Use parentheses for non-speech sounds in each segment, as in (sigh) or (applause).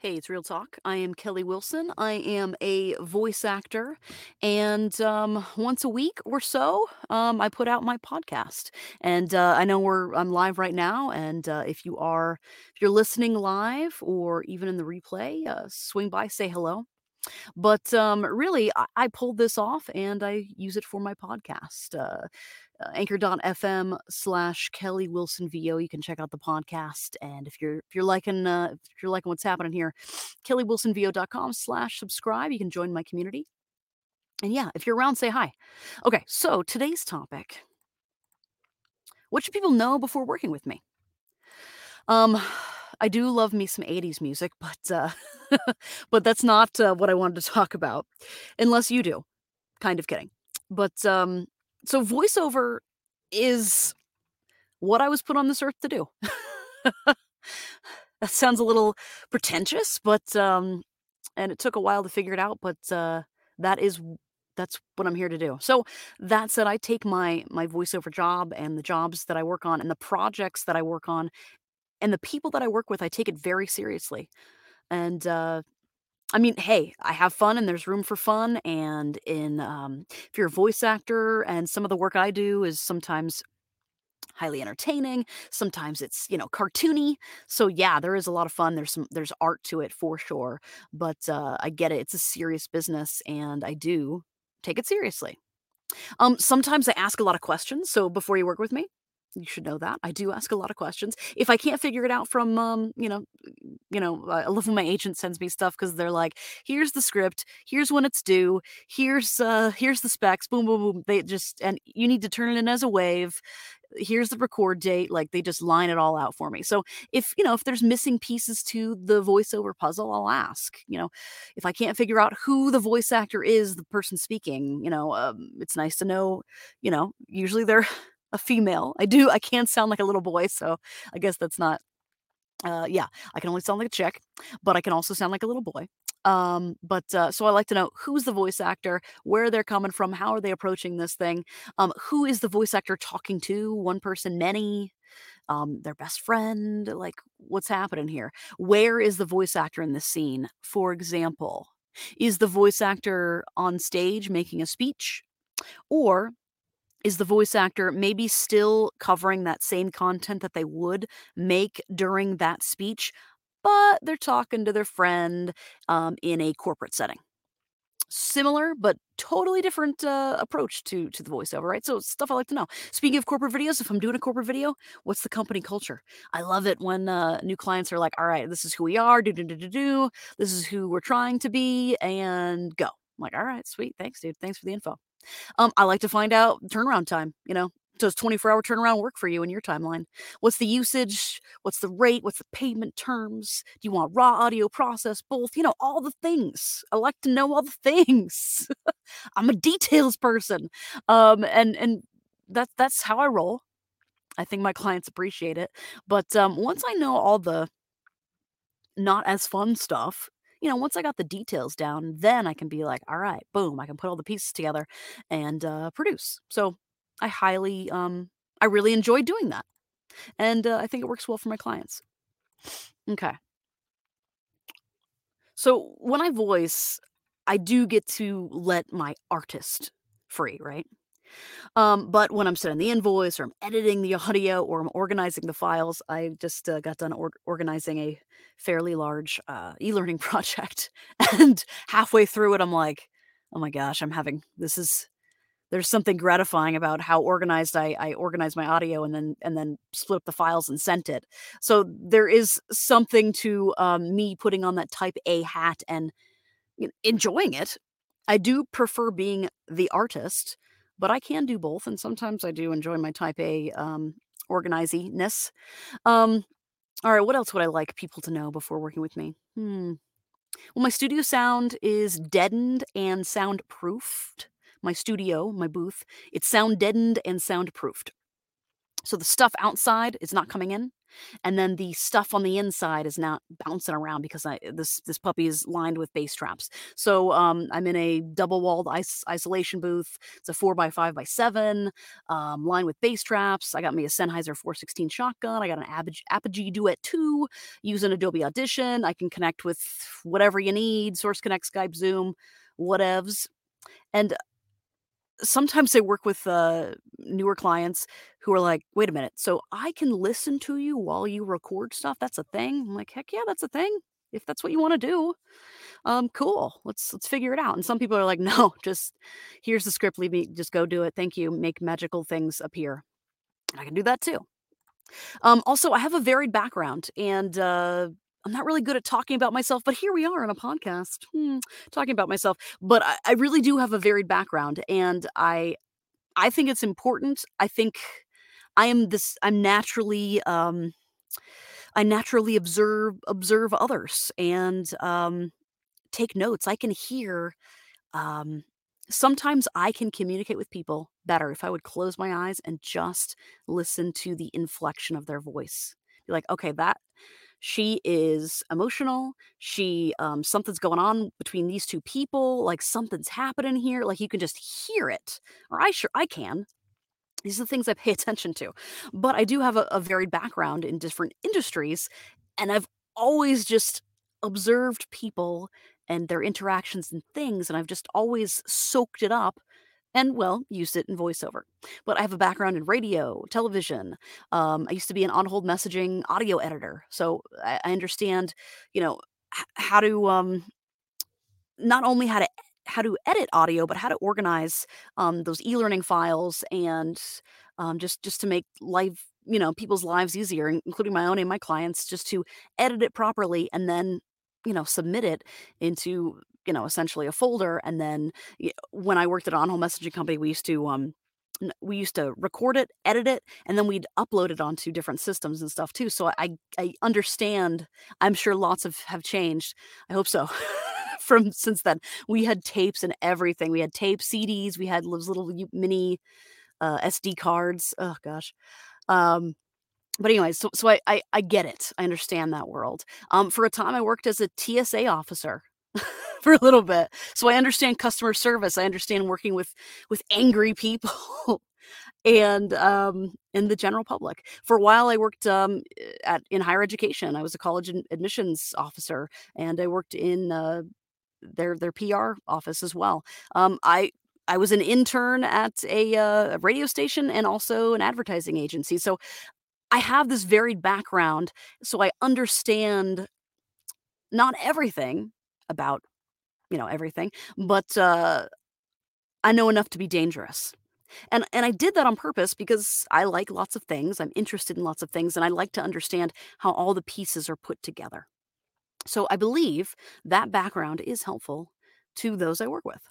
Hey, it's Real Talk. I am Kelly Wilson. I am a voice actor, and um, once a week or so, um, I put out my podcast. And uh, I know we're I'm live right now, and uh, if you are if you're listening live or even in the replay, uh, swing by, say hello. But um, really, I, I pulled this off, and I use it for my podcast. Uh, uh, anchor.fm slash Kelly Wilson VO. You can check out the podcast. And if you're if you're liking uh, if you're liking what's happening here, kellywilsonvo.com slash subscribe. You can join my community. And yeah, if you're around, say hi. Okay, so today's topic. What should people know before working with me? Um, I do love me some 80s music, but uh, (laughs) but that's not uh, what I wanted to talk about, unless you do. Kind of kidding. But um, so voiceover is what I was put on this earth to do. (laughs) that sounds a little pretentious, but um and it took a while to figure it out, but uh that is that's what I'm here to do. So that said, I take my my voiceover job and the jobs that I work on and the projects that I work on and the people that I work with, I take it very seriously. And uh I mean, hey, I have fun and there's room for fun. And in um, if you're a voice actor, and some of the work I do is sometimes highly entertaining, sometimes it's you know cartoony. So yeah, there is a lot of fun. There's some there's art to it for sure. But uh, I get it; it's a serious business, and I do take it seriously. Um, sometimes I ask a lot of questions. So before you work with me, you should know that. I do ask a lot of questions. If I can't figure it out from, um, you know, you know, I love when my agent sends me stuff because they're like, "Here's the script. Here's when it's due. Here's uh, here's the specs. Boom, boom, boom." They just and you need to turn it in as a wave. Here's the record date. Like they just line it all out for me. So if you know if there's missing pieces to the voiceover puzzle, I'll ask. You know, if I can't figure out who the voice actor is, the person speaking, you know, um, it's nice to know. You know, usually they're (laughs) a female. I do I can't sound like a little boy, so I guess that's not uh yeah, I can only sound like a chick, but I can also sound like a little boy. Um, but uh, so I like to know who's the voice actor, where they're coming from, how are they approaching this thing, um, who is the voice actor talking to, one person, many, um, their best friend, like what's happening here? Where is the voice actor in this scene? For example, is the voice actor on stage making a speech? Or is the voice actor maybe still covering that same content that they would make during that speech, but they're talking to their friend um, in a corporate setting. Similar but totally different uh, approach to to the voiceover, right? So stuff I like to know. Speaking of corporate videos, if I'm doing a corporate video, what's the company culture? I love it when uh, new clients are like, "All right, this is who we are. Do do do do do. This is who we're trying to be, and go." I'm like, "All right, sweet. Thanks, dude. Thanks for the info." Um, I like to find out turnaround time, you know, does 24 hour turnaround work for you in your timeline? What's the usage? What's the rate? What's the payment terms? Do you want raw audio process? Both, you know, all the things. I like to know all the things. (laughs) I'm a details person. Um, and, and that's, that's how I roll. I think my clients appreciate it. But um, once I know all the not as fun stuff, you know, once I got the details down, then I can be like, all right, boom, I can put all the pieces together and uh, produce. So I highly, um, I really enjoy doing that. And uh, I think it works well for my clients. Okay. So when I voice, I do get to let my artist free, right? Um, but when I'm sending the invoice or I'm editing the audio or I'm organizing the files, I just uh, got done or- organizing a fairly large uh, e-learning (laughs) project, and halfway through it, I'm like, "Oh my gosh, I'm having this is." There's something gratifying about how organized I, I organized my audio and then and then split up the files and sent it. So there is something to um, me putting on that type A hat and you know, enjoying it. I do prefer being the artist but I can do both, and sometimes I do enjoy my type A um, organiziness. Um, all right, what else would I like people to know before working with me? Hmm. Well, my studio sound is deadened and soundproofed. My studio, my booth, it's sound deadened and soundproofed. So the stuff outside is not coming in, and then the stuff on the inside is not bouncing around because I this this puppy is lined with bass traps. So um, I'm in a double walled is- isolation booth. It's a four by five by seven, um, lined with bass traps. I got me a Sennheiser 416 shotgun. I got an Apogee, Apogee Duet 2 using Adobe Audition. I can connect with whatever you need, Source Connect, Skype, Zoom, whatevs. And sometimes I work with uh, newer clients who are like, wait a minute, so I can listen to you while you record stuff? That's a thing? I'm like, heck yeah, that's a thing. If that's what you want to do, um, cool. Let's let's figure it out. And some people are like, (laughs) no, just here's the script, leave me, just go do it. Thank you. Make magical things appear. I can do that too. Um, also, I have a varied background and uh, I'm not really good at talking about myself, but here we are on a podcast hmm, talking about myself. But I, I really do have a varied background, and I I think it's important. I think I am this. I'm naturally. Um, I naturally observe observe others and um, take notes. I can hear. Um, sometimes I can communicate with people better if I would close my eyes and just listen to the inflection of their voice. Be like, okay, that she is emotional. She um, something's going on between these two people. Like something's happening here. Like you can just hear it, or I sure I can. These are the things I pay (laughs) attention to. But I do have a, a varied background in different industries, and I've always just observed people and their interactions and things, and I've just always soaked it up and well, used it in voiceover. But I have a background in radio, television. Um, I used to be an on-hold messaging audio editor, so I, I understand, you know, h- how to um, not only how to how to edit audio, but how to organize um, those e-learning files and um, just just to make life, you know, people's lives easier, including my own and my clients, just to edit it properly and then you know submit it into you know essentially a folder and then when i worked at an on-hold messaging company we used to um we used to record it edit it and then we'd upload it onto different systems and stuff too so i i understand i'm sure lots of have changed i hope so (laughs) from since then we had tapes and everything we had tape cds we had those little mini uh, sd cards oh gosh um but anyway, so so I, I I get it. I understand that world. Um, for a time, I worked as a TSA officer (laughs) for a little bit, so I understand customer service. I understand working with with angry people (laughs) and um, in the general public. For a while, I worked um, at in higher education. I was a college admissions officer, and I worked in uh, their their PR office as well. Um, I I was an intern at a, uh, a radio station and also an advertising agency. So I have this varied background, so I understand not everything about, you know, everything, but, uh, I know enough to be dangerous. And and I did that on purpose because I like lots of things, I'm interested in lots of things, and I like to understand how all the pieces are put together. So I believe that background is helpful to those I work with.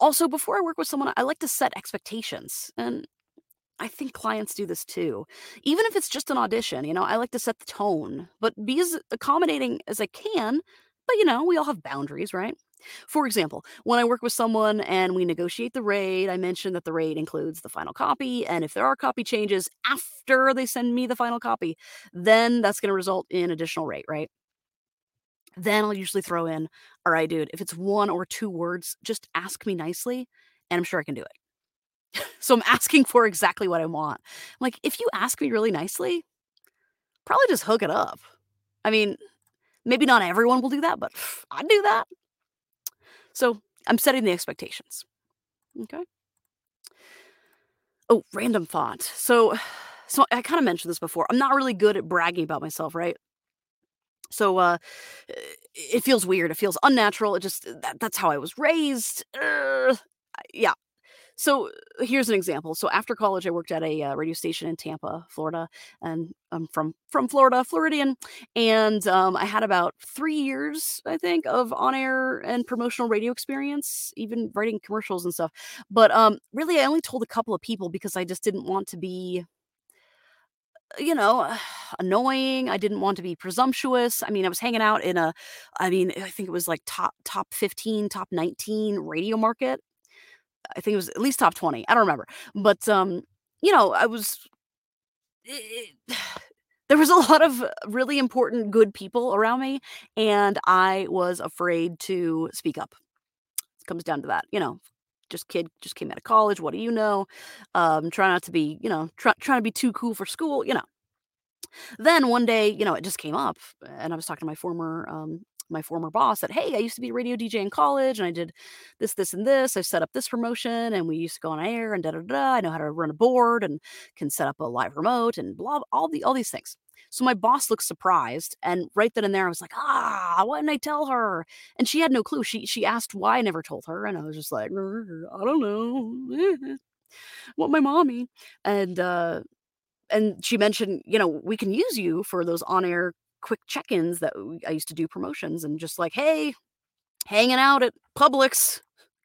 Also, before I work with someone, I like to set expectations, and I think clients do this too. Even if it's just an audition, you know, I like to set the tone, but be as accommodating as I can. But, you know, we all have boundaries, right? For example, when I work with someone and we negotiate the rate, I mention that the rate includes the final copy. And if there are copy changes after they send me the final copy, then that's going to result in additional rate, right? Then I'll usually throw in, all right, dude, if it's one or two words, just ask me nicely and I'm sure I can do it. (laughs) So I'm asking for exactly what I want. Like, if you ask me really nicely, probably just hook it up. I mean, maybe not everyone will do that, but I'd do that. So I'm setting the expectations. Okay. Oh, random thought. So, so I kind of mentioned this before. I'm not really good at bragging about myself, right? So, uh, it feels weird. It feels unnatural. It just that, that's how I was raised. Yeah, so here's an example. So after college, I worked at a uh, radio station in Tampa, Florida, and I'm from from Florida, Floridian, and um, I had about three years, I think, of on air and promotional radio experience, even writing commercials and stuff. But um, really, I only told a couple of people because I just didn't want to be, you know, (sighs) annoying. I didn't want to be presumptuous. I mean, I was hanging out in a, I mean, I think it was like top top 15, top 19 radio market I think it was at least top 20. I don't remember. But um, you know, I was it (sighs) there was a lot of really important good people around me, and I was afraid to speak up. It comes down to that, you know, just kid just came out of college, what do you know? Um, try not to be, you know, try trying to be too cool for school, you know. Then one day, you know, it just came up, and I was talking to my former um, my former boss that, "Hey, I used to be a radio DJ in college, and I did this, this, and this. I set up this promotion, and we used to go on air, and da da da. I know how to run a board, and can set up a live remote, and blah, all the all these things." So my boss looked surprised, and right then and there, I was like, "Ah, why didn't I tell her?" And she had no clue. She she asked why I never told her, and I was just like, "I don't know." (laughs) What my mommy. And uh and she mentioned, you know, we can use you for those on-air quick check-ins that I used to do promotions and just like, "Hey, hanging out at Publix.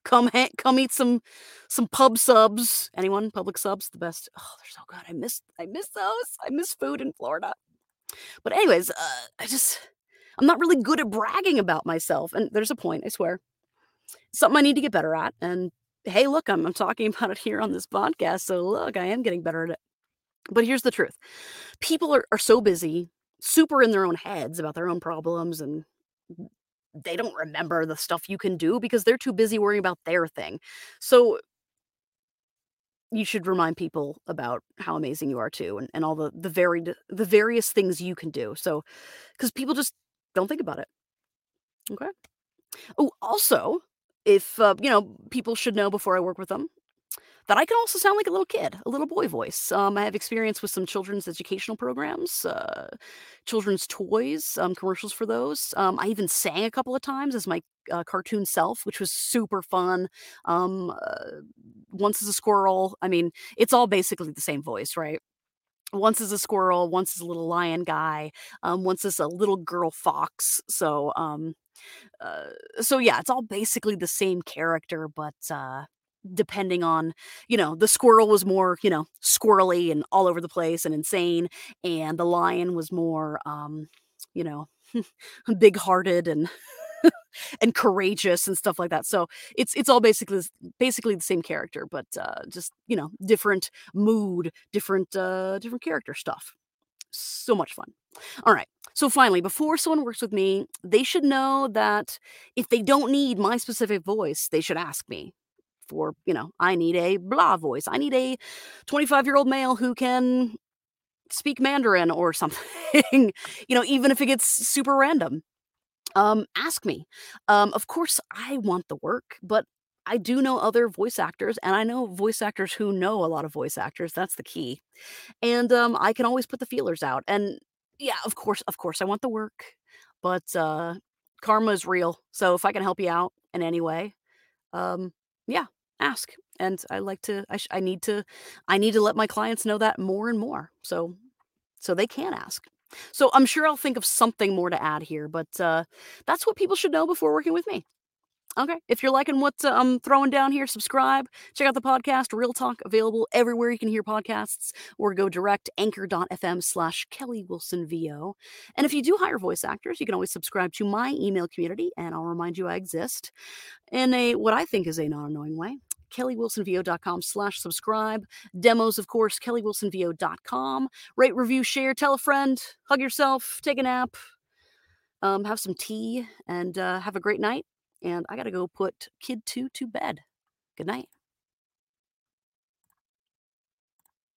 Come ha come eat some some pub subs." Anyone? Publix subs, the best. Oh, they're so good. I miss I miss those. I miss food in Florida. But anyways, uh, I just I'm not really good at bragging about myself, and there's a point, I swear. Something I need to get better at, and hey, look, I'm I'm talking (laughs) about it here on this podcast, so look, I am getting better at it. But here's the truth. People are are so busy, super in their own heads about their own problems, and they don't remember the stuff you can do because they're too busy worrying about their thing. So you should remind people about how amazing you are too and, and all the the varied the various things you can do. So because people just don't think about it. Okay. Oh, also, if uh, you know, people should know before I work with them that I can also sound like a little kid, a little boy voice. Um, I have experience with some children's educational programs, uh, children's toys, um, commercials for those. Um, I even sang a couple of times as my uh, cartoon self, which was super fun. Um, uh, once as a squirrel. I mean, it's all basically the same voice, right? Once as a squirrel, once as a little lion guy, um, once as a little girl fox. So, um, uh, so yeah, it's all basically the same character, but uh, depending on, you know, the squirrel was more, you know, squirrely and all over the place and insane, and the lion was more, um, you know, (laughs) big-hearted and (laughs) and courageous and stuff like that. So it's it's all basically basically the same character, but uh, just you know, different mood, different uh, different character stuff. So much fun. All right. So finally, before someone works with me, they should know that if they don't need my specific voice, they should ask me for, you know, I need a blah voice. I need a 25 year old male who can speak Mandarin or something, (laughs) you know, even if it gets super random. Um, ask me. Um, of course, I want the work, but I do know other voice actors, and I know voice actors who know a lot of voice actors. That's the key. And um, I can always put the feelers out. And yeah, of course, of course, I want the work, but uh, karma is real. So if I can help you out in any way, um, yeah, ask. And I like to. I, sh- I need to. I need to let my clients know that more and more. So so they can ask. So I'm sure I'll think of something more to add here, but uh, that's what people should know before working with me. Okay. If you're liking what uh, I'm throwing down here, subscribe. Check out the podcast, Real Talk, available everywhere you can hear podcasts, or go direct anchor.fm slash Kelly Wilson VO. And if you do hire voice actors, you can always subscribe to my email community, and I'll remind you I exist in a what I think is a non annoying way kellywilsonvo.com slash subscribe. Demos, of course, kellywilsonvo.com. Rate, review, share, tell a friend, hug yourself, take a nap, um, have some tea, and uh, have a great night. And I got to go put kid two to bed. Good night.